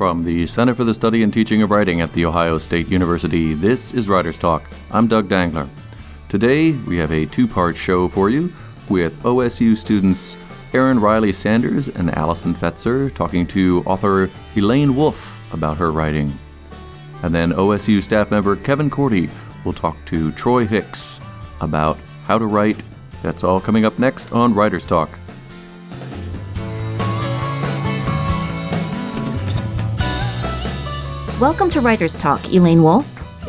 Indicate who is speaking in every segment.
Speaker 1: From the Center for the Study and Teaching of Writing at The Ohio State University, this is Writers Talk. I'm Doug Dangler. Today, we have a two part show for you with OSU students Erin Reilly-Sanders and Allison Fetzer talking to author Elaine Wolf about her writing. And then OSU staff member Kevin Cordi will talk to Troy Hicks about how to write. That's all coming up next on Writers Talk.
Speaker 2: Welcome to Writers Talk, Elaine Wolf.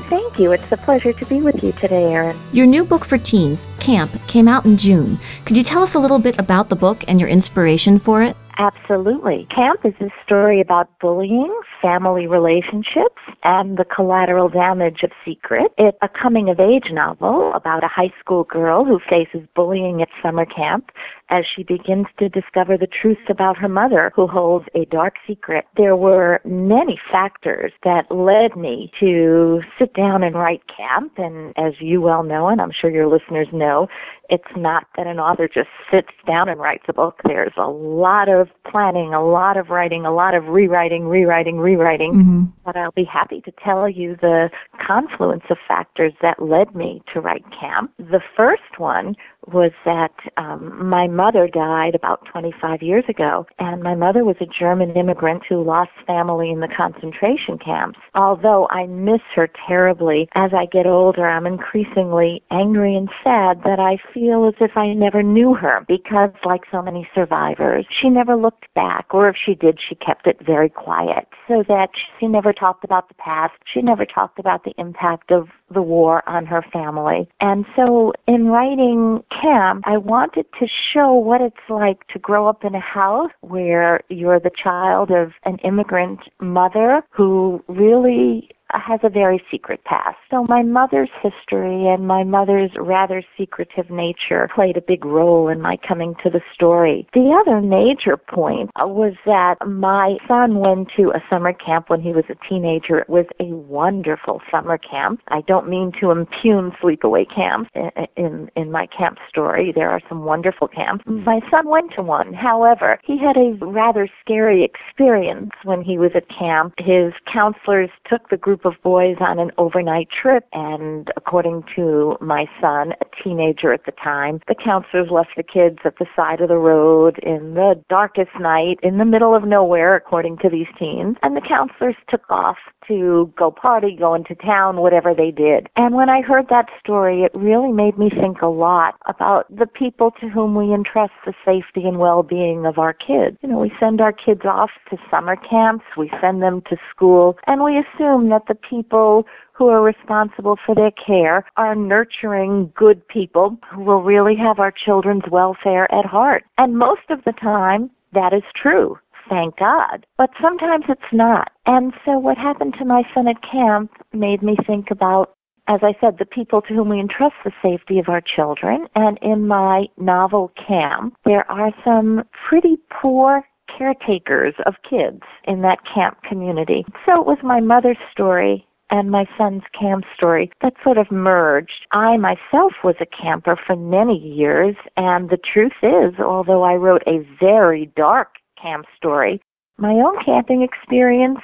Speaker 3: Thank you. It's a pleasure to be with you today, Erin.
Speaker 2: Your new book for teens, Camp, came out in June. Could you tell us a little bit about the book and your inspiration for it?
Speaker 3: Absolutely. Camp is a story about bullying, family relationships, and the collateral damage of secret. It's a coming of age novel about a high school girl who faces bullying at summer camp as she begins to discover the truth about her mother, who holds a dark secret. There were many factors that led me to sit down and write Camp, and as you well know, and I'm sure your listeners know, it's not that an author just sits down and writes a book. There's a lot of planning, a lot of writing, a lot of rewriting, rewriting, rewriting. Mm-hmm. But I'll be happy to tell you the confluence of factors that led me to write Camp. The first one was that um, my mother died about 25 years ago, and my mother was a German immigrant who lost family in the concentration camps. Although I miss her terribly, as I get older, I'm increasingly angry and sad that I feel as if I never knew her because, like so many survivors, she never looked back, or if she did, she kept it very quiet, so that she never talked about the past. She never talked about the impact of the war on her family. And so in writing Camp, I wanted to show what it's like to grow up in a house where you're the child of an immigrant mother who really has a very secret past. So my mother's history and my mother's rather secretive nature played a big role in my coming to the story. The other major point was that my son went to a summer camp when he was a teenager. It was a wonderful summer camp. I don't mean to impugn sleepaway camps in, in, my camp story. There are some wonderful camps. Mm. My son went to one. However, he had a rather scary experience when he was at camp. His counselors took the group group of boys on an overnight trip, and according to my son, a teenager at the time, the counselors left the kids at the side of the road in the darkest night in the middle of nowhere, according to these teens, and the counselors took off to go party, go into town, whatever they did. And when I heard that story, it really made me think a lot about the people to whom we entrust the safety and well-being of our kids. You know, we send our kids off to summer camps, we send them to school, and we assume that the people who are responsible for their care are nurturing good people who will really have our children's welfare at heart. And most of the time, that is true thank God. But sometimes it's not. And so what happened to my son at camp made me think about, as I said, the people to whom we entrust the safety of our children. And in my novel Camp, there are some pretty poor caretakers of kids in that camp community. So it was my mother's story and my son's camp story that sort of merged. I myself was a camper for many years, and the truth is, although I wrote a very dark camp story. My own camping experience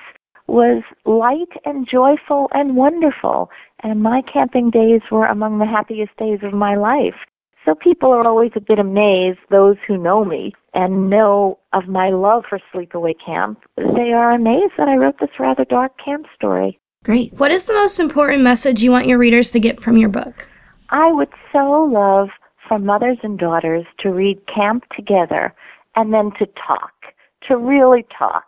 Speaker 3: was light and joyful and wonderful, and my camping days were among the happiest days of my life. So people are always a bit amazed, those who know me and know of my love for sleepaway camp, they are amazed that I wrote this rather dark camp story.
Speaker 4: Great. What is the most important message you want your readers to get from your book?
Speaker 3: I would so love for mothers and daughters to read Camp together and then to talk to really talk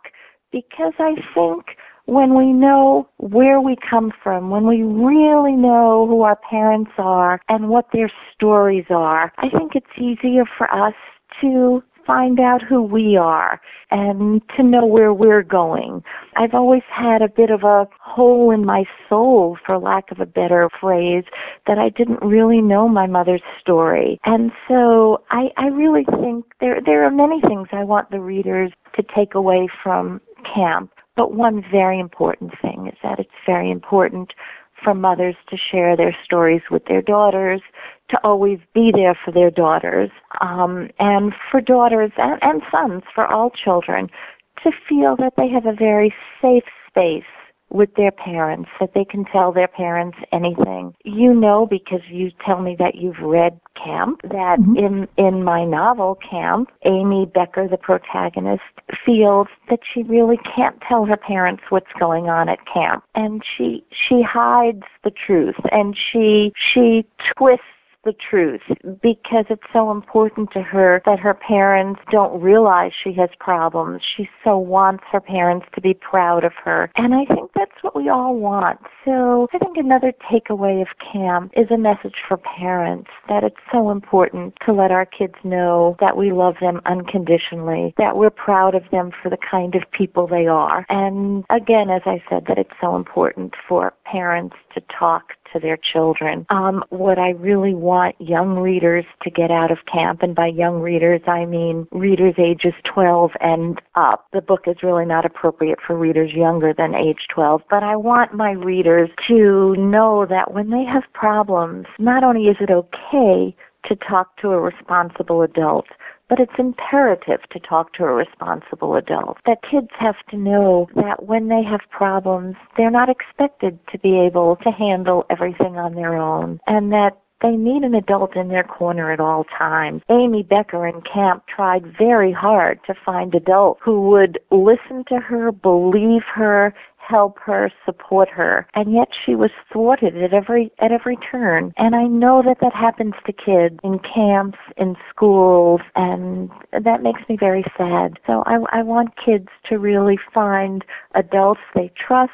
Speaker 3: because I think when we know where we come from, when we really know who our parents are and what their stories are, I think it's easier for us to find out who we are and to know where we're going. I've always had a bit of a hole in my soul, for lack of a better phrase, that I didn't really know my mother's story. And so I, I really think there, there are many things I want the readers to take away from camp. But one very important thing is that it's very important for mothers to share their stories with their daughters, to always be there for their daughters, um, and for daughters and, and sons, for all children, to feel that they have a very safe space with their parents, that they can tell their parents anything. You know because you tell me that you've read Camp, that mm-hmm. in in my novel Camp, Amy Becker, the protagonist, feels that she really can't tell her parents what's going on at camp. And she she hides the truth and she she twists the truth because it's so important to her that her parents don't realize she has problems. She so wants her parents to be proud of her. And I think that's what we all want. So I think another takeaway of camp is a message for parents that it's so important to let our kids know that we love them unconditionally, that we're proud of them for the kind of people they are. And again, as I said, that it's so important for parents to talk to their children. Um, what I really want young readers to get out of camp, and by young readers I mean readers ages 12 and up. The book is really not appropriate for readers younger than age 12, but I want my readers to know that when they have problems, not only is it okay to talk to a responsible adult, but it's imperative to talk to a responsible adult. That kids have to know that when they have problems, they're not expected to be able to handle everything on their own, and that they need an adult in their corner at all times. Amy Becker in camp tried very hard to find adults who would listen to her, believe her, help her, support her, and yet she was thwarted at every at every turn. And I know that that happens to kids in camps, in schools, and that makes me very sad. So I, I want kids to really find adults they trust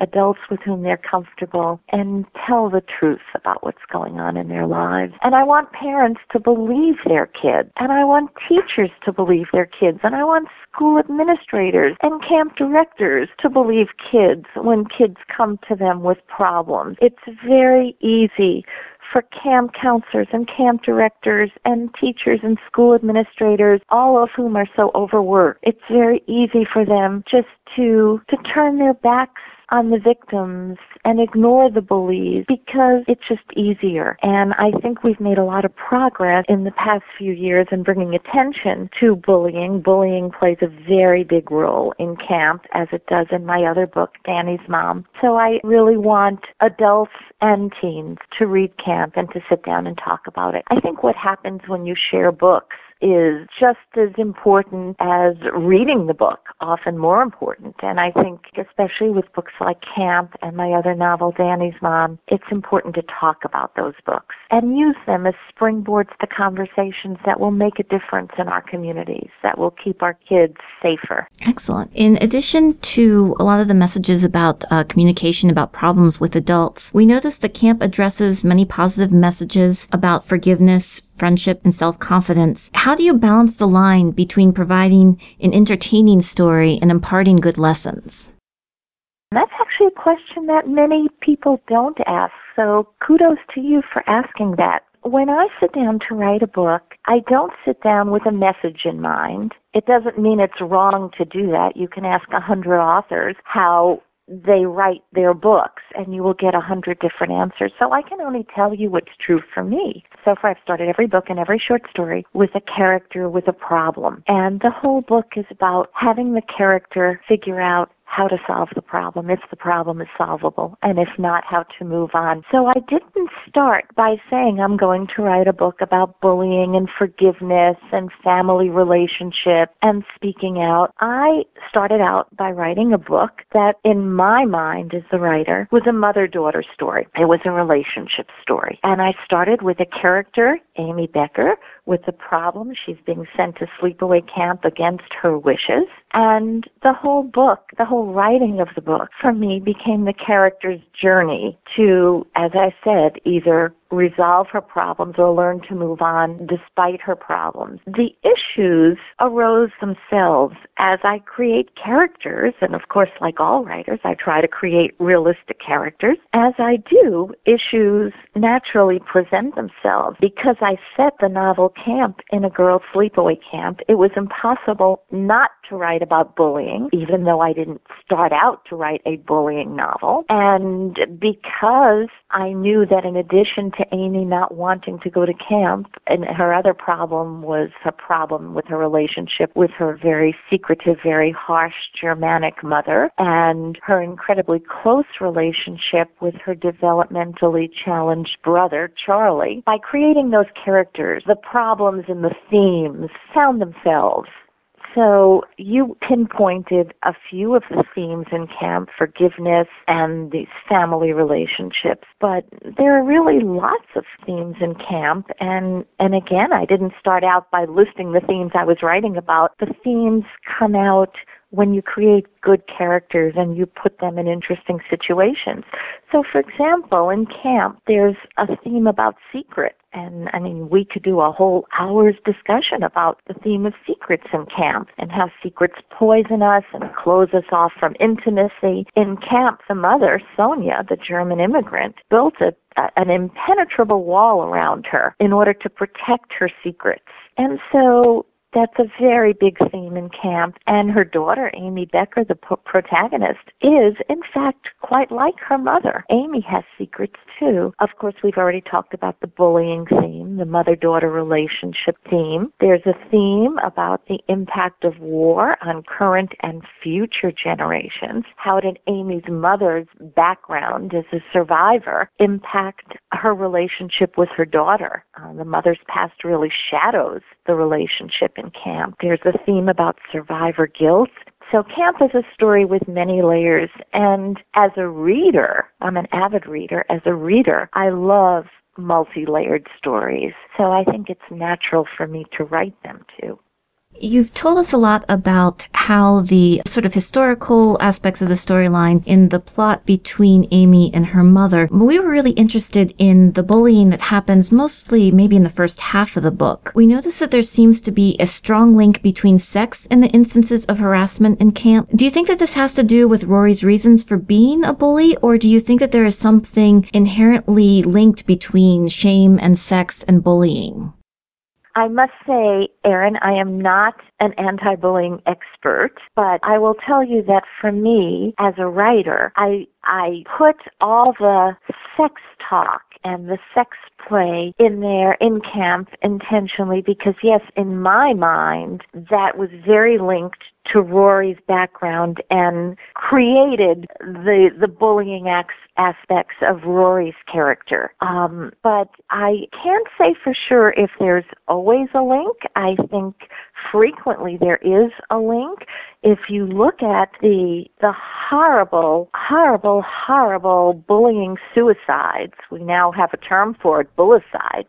Speaker 3: adults with whom they're comfortable and tell the truth about what's going on in their lives. And I want parents to believe their kids. And I want teachers to believe their kids. And I want school administrators and camp directors to believe kids when kids come to them with problems. It's very easy for camp counselors and camp directors and teachers and school administrators, all of whom are so overworked. It's very easy for them just to to turn their backs on the victims and ignore the bullies because it's just easier. And I think we've made a lot of progress in the past few years in bringing attention to bullying. Bullying plays a very big role in camp as it does in my other book, Danny's Mom. So I really want adults and teens to read camp and to sit down and talk about it. I think what happens when you share books is just as important as reading the book, often more important. And I think, especially with books like Camp and my other novel, Danny's Mom, it's important to talk about those books and use them as springboards to conversations that will make a difference in our communities, that will keep our kids safer.
Speaker 2: Excellent. In addition to a lot of the messages about uh, communication about problems with adults, we noticed that Camp addresses many positive messages about forgiveness, friendship, and self confidence. How do you balance the line between providing an entertaining story and imparting good lessons?
Speaker 3: That's actually a question that many people don't ask, so kudos to you for asking that. When I sit down to write a book, I don't sit down with a message in mind. It doesn't mean it's wrong to do that. You can ask a hundred authors how they write their books and you will get a hundred different answers. So I can only tell you what's true for me. So far I've started every book and every short story with a character with a problem. And the whole book is about having the character figure out how to solve the problem if the problem is solvable, and if not, how to move on. So I didn't start by saying I'm going to write a book about bullying and forgiveness and family relationship and speaking out. I started out by writing a book that, in my mind as the writer, was a mother daughter story. It was a relationship story. And I started with a character, Amy Becker, with the problem. She's being sent to sleepaway camp against her wishes. And the whole book, the whole writing of the book for me became the character's journey to, as I said, either resolve her problems or learn to move on despite her problems. The issues arose themselves as I create characters, and of course, like all writers, I try to create realistic characters. As I do, issues naturally present themselves. Because I set the novel camp in a girls' sleepaway camp, it was impossible not to write about bullying, even though I didn't start out to write a bullying novel. And because I knew that in addition to Amy not wanting to go to camp, and her other problem was her problem with her relationship with her very secretive, very harsh Germanic mother, and her incredibly close relationship with her developmentally challenged brother, Charlie. By creating those characters, the problems and the themes found themselves so you pinpointed a few of the themes in camp, forgiveness and these family relationships, but there are really lots of themes in camp and and again, I didn't start out by listing the themes I was writing about. The themes come out when you create good characters and you put them in interesting situations. So, for example, in camp, there's a theme about secret. And I mean, we could do a whole hour's discussion about the theme of secrets in camp and how secrets poison us and close us off from intimacy. In camp, the mother, Sonia, the German immigrant, built a, a, an impenetrable wall around her in order to protect her secrets. And so that's a very big theme in camp. And her daughter, Amy Becker, the protagonist, is in fact quite like her mother. Amy has secrets too. Of course, we've already talked about the bullying theme, the mother daughter relationship theme. There's a theme about the impact of war on current and future generations. How did Amy's mother's background as a survivor impact her relationship with her daughter? Uh, the mother's past really shadows the relationship camp. There's a theme about survivor guilt. So camp is a story with many layers and as a reader, I'm an avid reader, as a reader, I love multi-layered stories. So I think it's natural for me to write them too.
Speaker 2: You've told us a lot about how the sort of historical aspects of the storyline in the plot between Amy and her mother. We were really interested in the bullying that happens mostly maybe in the first half of the book. We notice that there seems to be a strong link between sex and the instances of harassment in camp. Do you think that this has to do with Rory's reasons for being a bully, or do you think that there is something inherently linked between shame and sex and bullying?
Speaker 3: I must say, Erin, I am not an anti-bullying expert, but I will tell you that for me, as a writer, I, I put all the sex talk and the sex play in there in camp intentionally because yes, in my mind, that was very linked to Rory's background and created the the bullying acts, aspects of Rory's character. Um, but I can't say for sure if there's always a link. I think frequently there is a link. If you look at the the horrible, horrible, horrible bullying suicides, we now have a term for it, bullicide.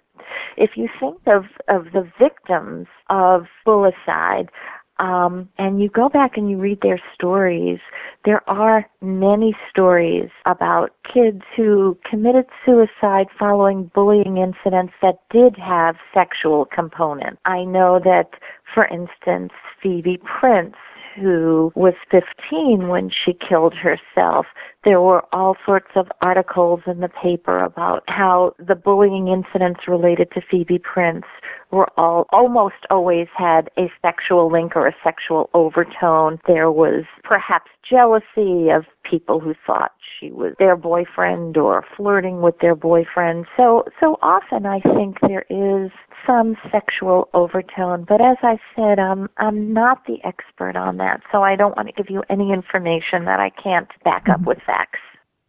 Speaker 3: If you think of, of the victims of bullicide, um, and you go back and you read their stories, there are many stories about kids who committed suicide following bullying incidents that did have sexual components. I know that, for instance, Phoebe Prince who was 15 when she killed herself, there were all sorts of articles in the paper about how the bullying incidents related to Phoebe Prince were all almost always had a sexual link or a sexual overtone. There was perhaps jealousy of people who thought she was their boyfriend or flirting with their boyfriend. So so often I think there is some sexual overtone, but as I said, I'm I'm not the expert on that, so I don't want to give you any information that I can't back up mm-hmm. with facts.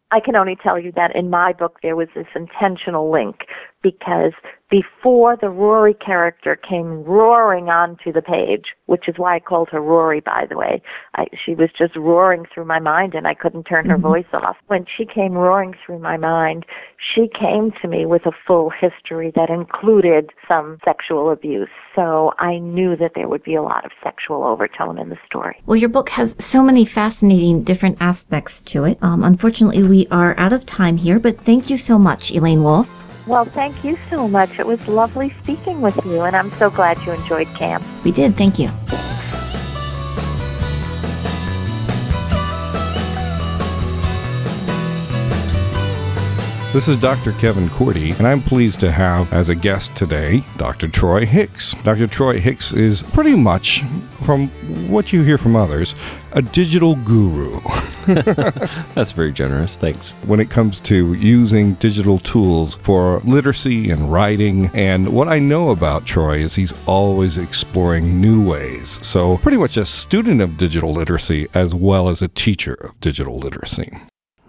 Speaker 3: I can only tell you that in my book there was this intentional link because before the Rory character came roaring onto the page, which is why I called her Rory, by the way. I, she was just roaring through my mind and I couldn't turn her mm-hmm. voice off. When she came roaring through my mind, she came to me with a full history that included some sexual abuse. So I knew that there would be a lot of sexual overtone in the story.
Speaker 2: Well, your book has so many fascinating different aspects to it. Um, unfortunately, we are out of time here, but thank you so much, Elaine Wolf.
Speaker 3: Well, thank you so much. It was lovely speaking with you, and I'm so glad you enjoyed camp.
Speaker 2: We did. Thank you.
Speaker 5: This is Dr. Kevin Cordi, and I'm pleased to have as a guest today Dr. Troy Hicks. Dr. Troy Hicks is pretty much, from what you hear from others, a digital guru.
Speaker 6: That's very generous. Thanks.
Speaker 5: When it comes to using digital tools for literacy and writing, and what I know about Troy is he's always exploring new ways. So, pretty much a student of digital literacy as well as a teacher of digital literacy.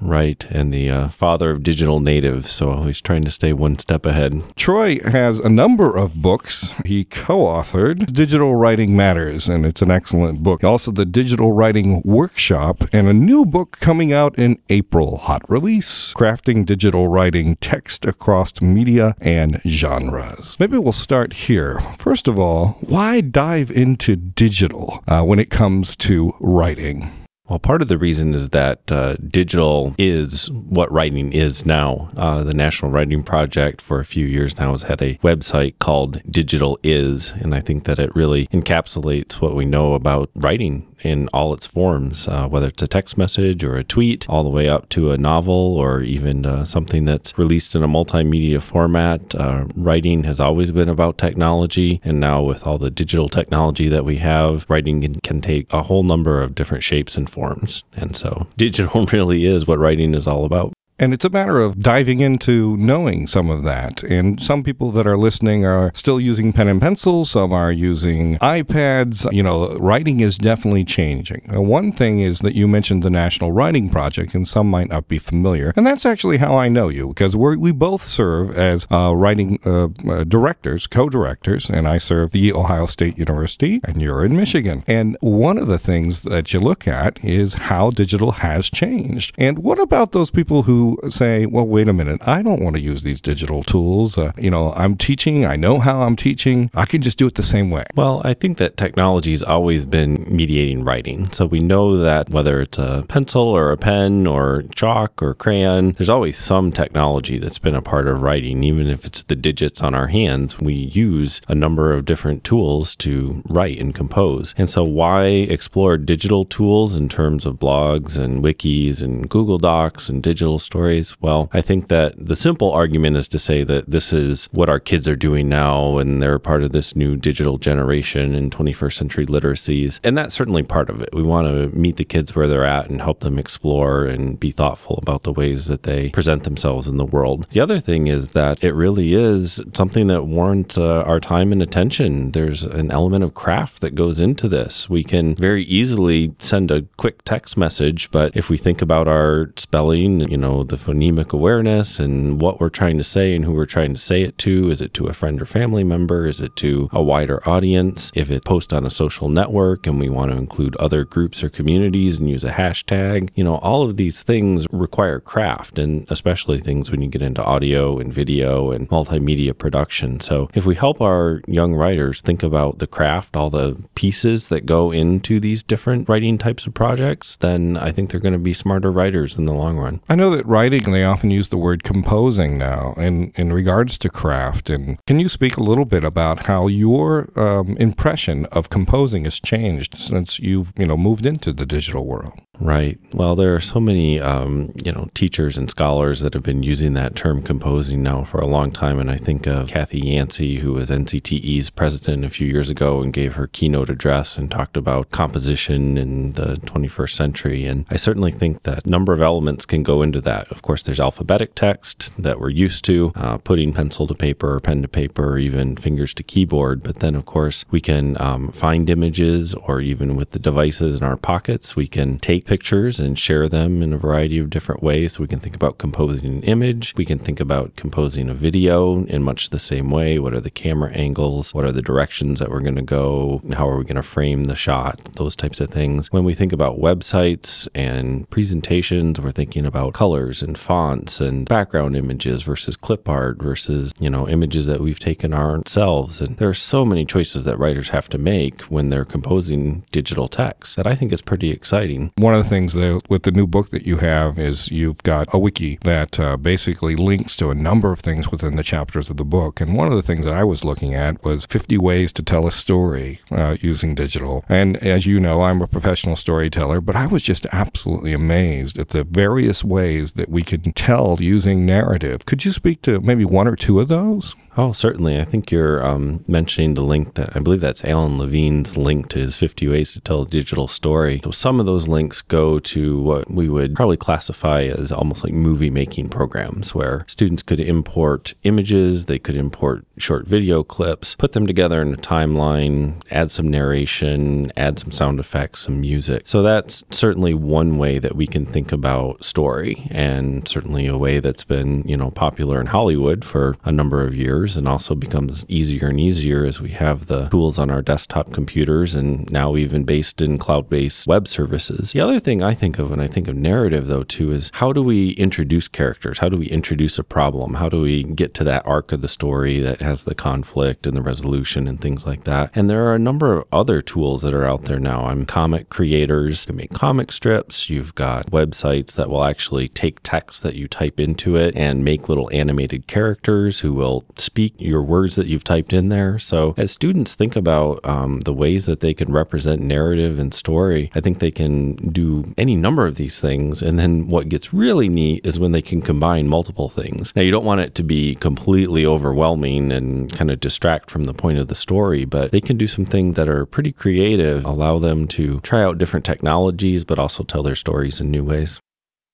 Speaker 6: Right, and the uh, father of digital natives, so he's trying to stay one step ahead.
Speaker 5: Troy has a number of books. He co authored Digital Writing Matters, and it's an excellent book. Also, the Digital Writing Workshop, and a new book coming out in April. Hot release Crafting Digital Writing Text Across Media and Genres. Maybe we'll start here. First of all, why dive into digital uh, when it comes to writing?
Speaker 6: Well, part of the reason is that uh, digital is what writing is now. Uh, the National Writing Project for a few years now has had a website called Digital Is, and I think that it really encapsulates what we know about writing in all its forms, uh, whether it's a text message or a tweet, all the way up to a novel or even uh, something that's released in a multimedia format. Uh, writing has always been about technology, and now with all the digital technology that we have, writing can, can take a whole number of different shapes and forms. And so, digital really is what writing is all about.
Speaker 5: And it's a matter of diving into knowing some of that. And some people that are listening are still using pen and pencil, some are using iPads. You know, writing is definitely changing. Now, one thing is that you mentioned the National Writing Project, and some might not be familiar. And that's actually how I know you, because we both serve as uh, writing uh, uh, directors, co directors, and I serve the Ohio State University, and you're in Michigan. And one of the things that you look at is how digital has changed. And what about those people who say, well, wait a minute, I don't want to use these digital tools. Uh, you know, I'm teaching, I know how I'm teaching, I can just do it the same way.
Speaker 6: Well, I think that technology has always been mediating writing. So we know that whether it's a pencil or a pen or chalk or crayon, there's always some technology that's been a part of writing. Even if it's the digits on our hands, we use a number of different tools to write and compose. And so, why explore digital tools in terms of blogs and wikis and Google Docs and digital stories? Well, I think that the simple argument is to say that this is what our kids are doing now and they're part of this new digital generation and 21st century literacies. And that's certainly part of it. We want to meet the kids where they're at and help them explore and be thoughtful about the ways that they present themselves in the world. The other thing is that it really is something that warrants uh, our time and attention. There's an element of craft that goes into this. We can very easily send a quick text message, but if we think about our spelling, you know, the phonemic awareness and what we're trying to say and who we're trying to say it to, is it to a friend or family member? Is it to a wider audience? If it posts on a social network and we want to include other groups or communities and use a hashtag, you know, all of these things require craft and especially things when you get into audio and video and multimedia production. So if we help our young writers think about the craft, all the pieces that go into these different writing types of projects, then I think they're going to be smarter writers in the long run.
Speaker 5: I know that writing, they often use the word composing now in, in regards to craft. And can you speak a little bit about how your um, impression of composing has changed since you've, you know, moved into the digital world?
Speaker 6: Right. Well, there are so many, um, you know, teachers and scholars that have been using that term composing now for a long time. And I think of Kathi Yancey, who was NCTE's president a few years ago and gave her keynote address and talked about composition in the 21st century. And I certainly think that number of elements can go into that. Of course, there's alphabetic text that we're used to, uh, putting pencil to paper or pen to paper, or even fingers to keyboard. But then, of course, we can um, find images or even with the devices in our pockets, we can take pictures and share them in a variety of different ways. So we can think about composing an image. We can think about composing a video in much the same way. What are the camera angles? What are the directions that we're going to go? How are we going to frame the shot? Those types of things. When we think about websites and presentations, we're thinking about colors and fonts and background images versus clip art versus, you know, images that we've taken ourselves. And there are so many choices that writers have to make when they're composing digital text that I think is pretty exciting.
Speaker 5: One of the things that with the new book that you have is you've got a wiki that uh, basically links to a number of things within the chapters of the book. And one of the things that I was looking at was 50 ways to tell a story uh, using digital. And as you know, I'm a professional storyteller, but I was just absolutely amazed at the various ways that we can tell using narrative. Could you speak to maybe one or two of those?
Speaker 6: Oh, certainly. I think you're um, mentioning the link that I believe that's Alan Levine's link to his 50 Ways to Tell a Digital Story. So some of those links go to what we would probably classify as almost like movie making programs where students could import images, they could import short video clips, put them together in a timeline, add some narration, add some sound effects, some music. So that's certainly one way that we can think about story and certainly a way that's been, you know, popular in Hollywood for a number of years and also becomes easier and easier as we have the tools on our desktop computers and now even based in cloud based web services. The other thing I think of when I think of narrative, though, too, is how do we introduce characters? How do we introduce a problem? How do we get to that arc of the story that has the conflict and the resolution and things like that? And there are a number of other tools that are out there now. I'm comic creators who make comic strips. You've got websites that will actually take text that you type into it and make little animated characters who will speak your words that you've typed in there. So, as students think about um, the ways that they can represent narrative and story, I think they can do any number of these things. And then what gets really neat is when they can combine multiple things. Now, you don't want it to be completely overwhelming and kind of distract from the point of the story, but they can do some things that are pretty creative, allow them to try out different technologies, but also tell their stories in new ways.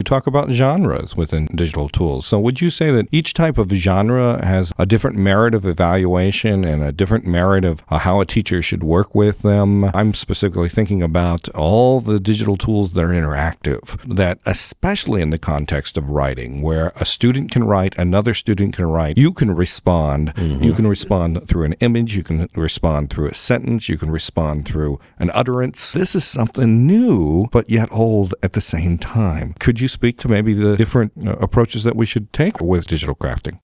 Speaker 5: You talk about genres within digital tools. So, would you say that each type of genre has a different merit of evaluation and a different merit of uh, how a teacher should work with them? I'm specifically thinking about all the digital tools that are interactive, that especially in the context of writing, where a student can write, another student can write, you can respond. Mm-hmm. You can respond through an image, you can respond through a sentence, you can respond through an utterance. This is something new, but yet old at the same time. Could you you speak to maybe the different uh, approaches that we should take with digital crafting?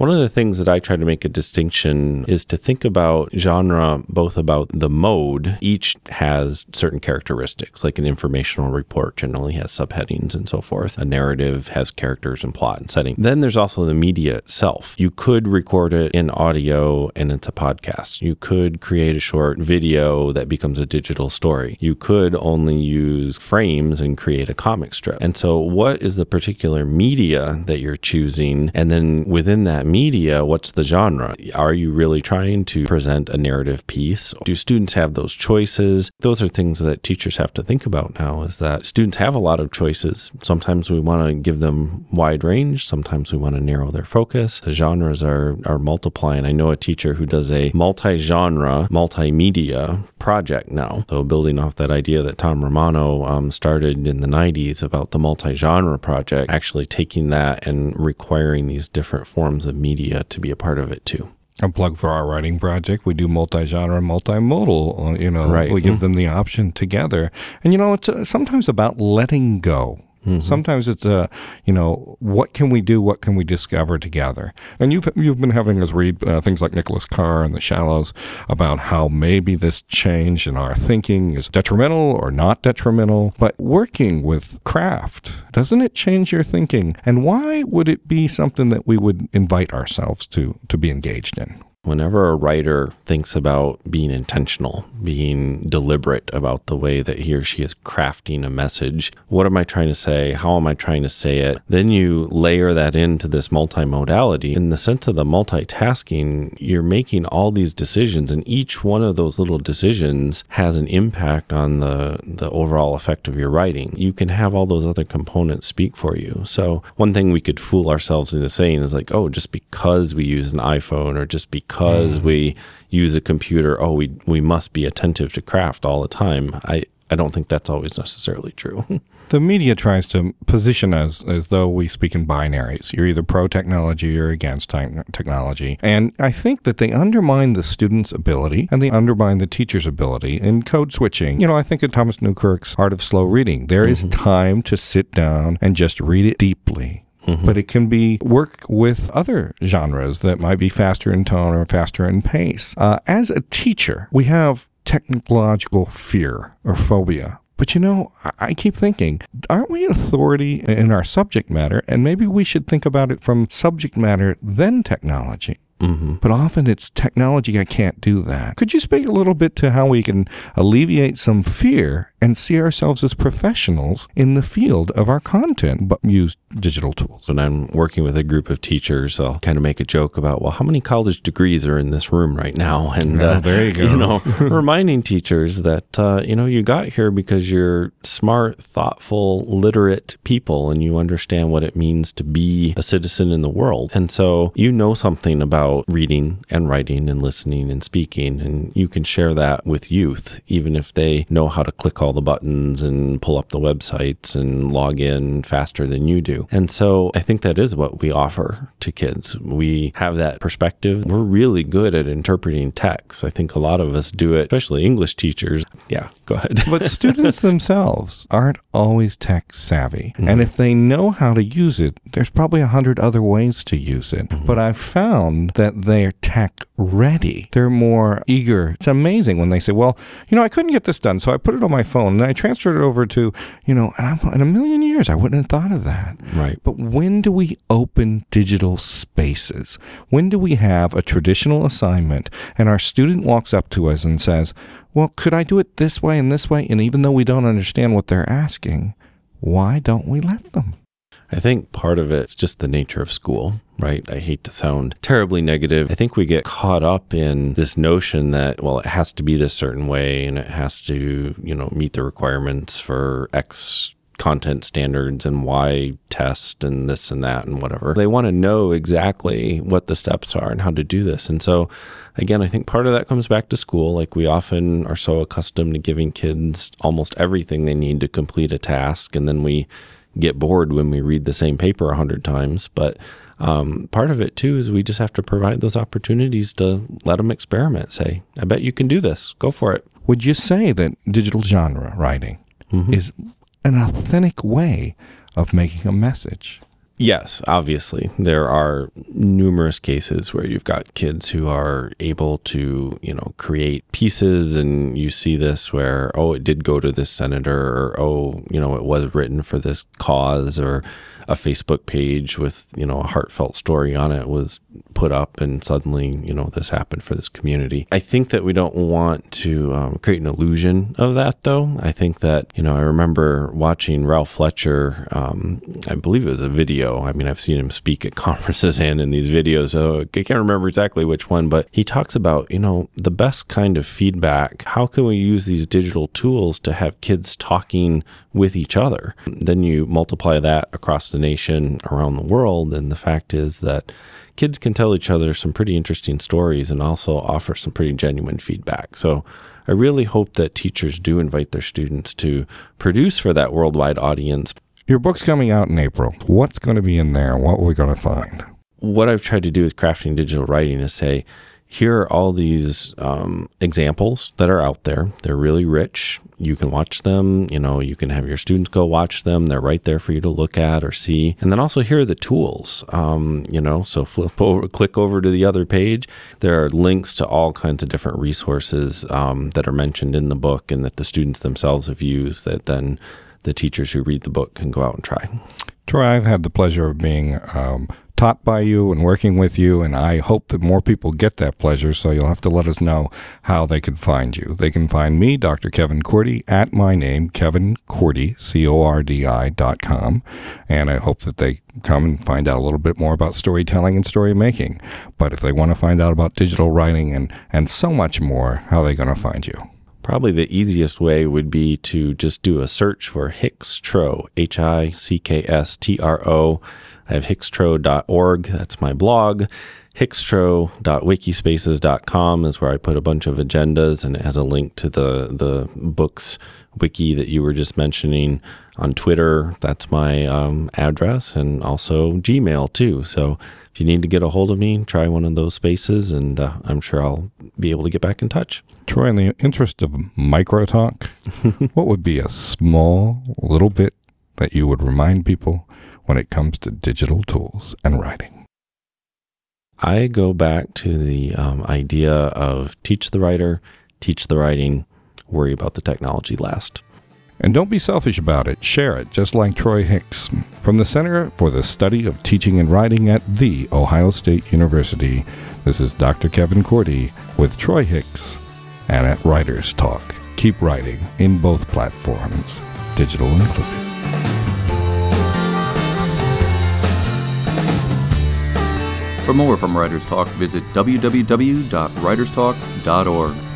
Speaker 6: One of the things that I try to make a distinction is to think about genre, both about the mode. Each has certain characteristics, like an informational report generally has subheadings and so forth. A narrative has characters and plot and setting. Then there's also the media itself. You could record it in audio and it's a podcast. You could create a short video that becomes a digital story. You could only use frames and create a comic strip. And so, what is the particular media that you're choosing? And then within that media, what's the genre? Are you really trying to present a narrative piece? Do students have those choices? Those are things that teachers have to think about now is that students have a lot of choices. Sometimes we want to give them wide range, sometimes we want to narrow their focus. The genres are are multiplying. I know a teacher who does a multi-genre, multimedia project now. So building off that idea that Tom Romano um, started in the 90s about the multi-genre project, actually taking that and requiring these different forms of media to be a part of it too.
Speaker 5: A plug for our writing project. We do multi-genre and multimodal. Uh, you know, right. we give mm-hmm. them the option together. And you know, it's uh, sometimes about letting go. Mm-hmm. Sometimes it's a, uh, you know, what can we do? What can we discover together? And you've you've been having us read uh, things like Nicholas Carr and The Shallows about how maybe this change in our thinking is detrimental or not detrimental. But working with craft, doesn't it change your thinking? And why would it be something that we would invite ourselves to to be engaged in?
Speaker 6: Whenever a writer thinks about being intentional, being deliberate about the way that he or she is crafting a message, what am I trying to say? How am I trying to say it? Then you layer that into this multimodality. In the sense of the multitasking, you're making all these decisions, and each one of those little decisions has an impact on the, the overall effect of your writing. You can have all those other components speak for you. So, one thing we could fool ourselves into saying is like, oh, just because we use an iPhone or just because because mm. we use a computer, oh, we we must be attentive to craft all the time. I I don't think that's always necessarily true.
Speaker 5: the media tries to position us as though we speak in binaries. You're either pro technology or against technology. And I think that they undermine the student's ability and they undermine the teacher's ability in code switching. You know, I think of Thomas Newkirk's Art of Slow Reading. There mm-hmm. is time to sit down and just read it deeply Mm-hmm. But it can be work with other genres that might be faster in tone or faster in pace. Uh, as a teacher, we have technological fear or phobia But you know, I keep thinking, aren't we an authority in our subject matter? And maybe we should think about it from subject matter, then technology.
Speaker 6: Mm-hmm.
Speaker 5: But often it's technology, I can't do that. Could you speak a little bit to how we can alleviate some fear and see ourselves as professionals in the field of our content, but use digital tools?
Speaker 6: When I'm working with a group of teachers, I'll kind of make a joke about, well, how many college degrees are in this room right now? And
Speaker 5: Oh, there you go.
Speaker 6: You know, reminding teachers that uh, you know you got here because you're smart, thoughtful, literate people, and you understand what it means to be a citizen in the world. And so you know something about reading and writing and listening and speaking, and you can share that with youth, even if they know how to click all the buttons and pull up the websites and log in faster than you do. And so I think that is what we offer to kids. We have that perspective. We're really good at interpreting text. I think a lot of us do it, especially English teachers. Yeah, go ahead.
Speaker 5: But students themselves aren't always tech savvy. Mm-hmm. And if they know how to use it, there's probably a hundred other ways to use it. Mm-hmm. But I've found that they're tech ready. They're more eager. It's amazing when they say, well, you know, I couldn't get this done, so I put it on my phone and I transferred it over to, you know, and I'm in a million years, I wouldn't have thought of that.
Speaker 6: right.
Speaker 5: But when do we open digital spaces? When do we have a traditional assignment and our student walks up to us and says, Well, could I do it this way and this way? And even though we don't understand what they're asking, why don't we let them?
Speaker 6: I think part of it's just the nature of school, right? I hate to sound terribly negative. I think we get caught up in this notion that, well, it has to be this certain way and it has to, you know, meet the requirements for X content standards and Y test and this and that and whatever. They want to know exactly what the steps are and how to do this. And so, again, I think part of that comes back to school. Like we often are so accustomed to giving kids almost everything they need to complete a task. And then we get bored when we read the same paper a hundred times. But um, part of it too is we just have to provide those opportunities to let them experiment. Say, I bet you can do this. Go for it.
Speaker 5: Would you say that digital genre writing is an authentic way of making a message?
Speaker 6: Yes, obviously. There are numerous cases where you've got kids who are able to, you know, create pieces and you see this where, oh, it did go to this senator or, oh, you know, it was written for this cause or a Facebook page with, you know, a heartfelt story on it was put up and suddenly, you know, this happened for this community. I think that we don't want to um, create an illusion of that though. I think that, you know, I remember watching Ralph Fletcher, um, I believe it was a video. I mean, I've seen him speak at conferences and in these videos, so I can't remember exactly which one, but he talks about, you know, the best kind of feedback. How can we use these digital tools to have kids talking with each other? Then you multiply that across the nation, around the world, and the fact is that kids can tell each other some pretty interesting stories and also offer some pretty genuine feedback. So I really hope that teachers do invite their students to produce for that worldwide audience.
Speaker 5: Your book's coming out in April. What's going to be in there? What are we going to find?
Speaker 6: What I've tried to do with crafting digital writing is say, here are all these um, examples that are out there. They're really rich. You can watch them. You know, you can have your students go watch them. They're right there for you to look at or see. And then also here are the tools. Um, you know, so flip over, click over to the other page. There are links to all kinds of different resources um, that are mentioned in the book and that the students themselves have used. That then the teachers who read the book can go out and try.
Speaker 5: Troy, I've had the pleasure of being um, taught by you and working with you, and I hope that more people get that pleasure. So you'll have to let us know how they can find you. They can find me, Dr. Kevin Cordi, at my name, Kevin Cordi, C O R D I dot com. And I hope that they come and find out a little bit more about storytelling and story making. But if they want to find out about digital writing and, and so much more, how are they going to find you?
Speaker 6: Probably the easiest way would be to just do a search for hickstro, H I C K S T R O. I have hickstro.org, that's my blog. Hickstro.wikispaces.com is where I put a bunch of agendas and it has a link to the, the books wiki that you were just mentioning. On Twitter, that's my um, address, and also Gmail too. So if you need to get a hold of me, try one of those spaces, and uh, I'm sure I'll be able to get back in touch.
Speaker 5: Troy, in the interest of micro talk, what would be a small little bit that you would remind people when it comes to digital tools and writing?
Speaker 6: I go back to the um, idea of teach the writer, teach the writing, worry about the technology last.
Speaker 5: And don't be selfish about it. Share it, just like Troy Hicks. From the Center for the Study of Teaching and Writing at The Ohio State University, this is Dr. Kevin Cordi with Troy Hicks and at Writers Talk. Keep writing in both platforms, digital included.
Speaker 1: For more from Writers Talk, visit www.writerstalk.org.